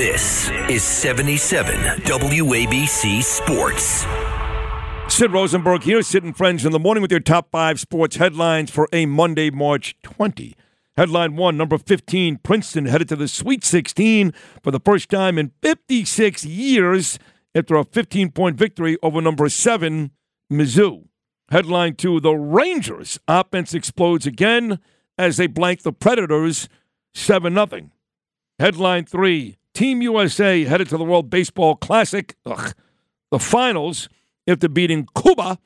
This is 77 WABC Sports. Sid Rosenberg here, Sid and Friends in the morning with your top five sports headlines for a Monday, March 20. Headline one, number 15, Princeton headed to the Sweet 16 for the first time in 56 years after a 15 point victory over number seven, Mizzou. Headline two, the Rangers offense explodes again as they blank the Predators 7 0. Headline three, Team USA headed to the World Baseball Classic, ugh, the finals, after beating Cuba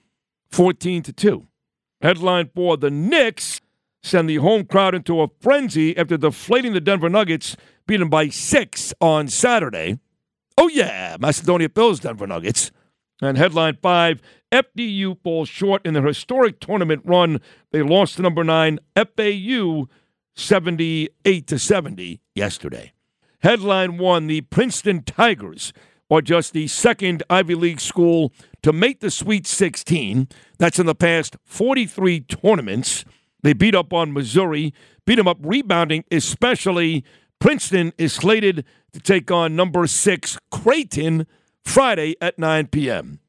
14 to 2. Headline four The Knicks send the home crowd into a frenzy after deflating the Denver Nuggets, beaten by six on Saturday. Oh, yeah, Macedonia Phil's Denver Nuggets. And headline five FDU falls short in their historic tournament run. They lost to number nine FAU 78 to 70 yesterday. Headline one The Princeton Tigers are just the second Ivy League school to make the Sweet 16. That's in the past 43 tournaments. They beat up on Missouri, beat them up rebounding, especially. Princeton is slated to take on number six Creighton Friday at 9 p.m.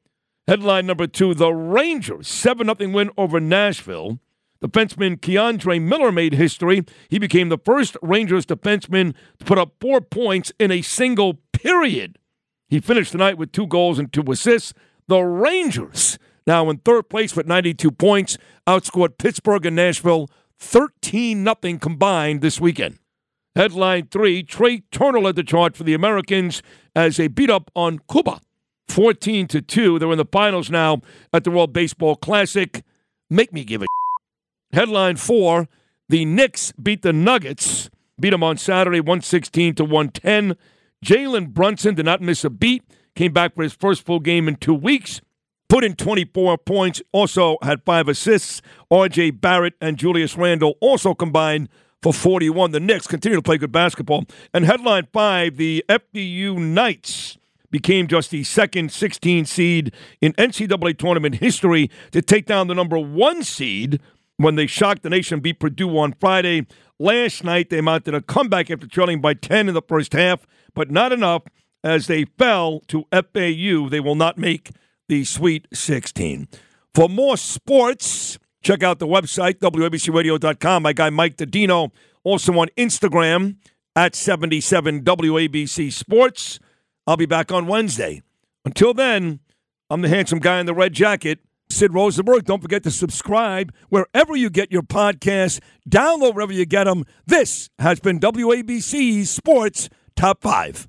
Headline number two The Rangers, 7 0 win over Nashville. Defenseman K'Andre Miller made history. He became the first Rangers defenseman to put up four points in a single period. He finished the night with two goals and two assists. The Rangers, now in third place with 92 points, outscored Pittsburgh and Nashville 13 0 combined this weekend. Headline three Trea Turner led the charge for the Americans as they beat up on Cuba 14 to 2. They're in the finals now at the World Baseball Classic. Make me give a Headline four The Knicks beat the Nuggets, beat them on Saturday 116 to 110. Jalen Brunson did not miss a beat, came back for his first full game in two weeks, put in 24 points, also had five assists. RJ Barrett and Julius Randle also combined for 41. The Knicks continue to play good basketball. And headline five The FDU Knights became just the second 16 seed in NCAA tournament history to take down the number one seed when they shocked the nation, beat Purdue on Friday. Last night, they mounted a comeback after trailing by 10 in the first half, but not enough as they fell to FAU. They will not make the Sweet 16. For more sports, check out the website, WABCRadio.com. My guy Mike Dodino, also on Instagram at 77WABC Sports. I'll be back on Wednesday. Until then, I'm the handsome guy in the red jacket. Sid Rosenberg. Don't forget to subscribe wherever you get your podcasts. Download wherever you get them. This has been WABC Sports Top 5.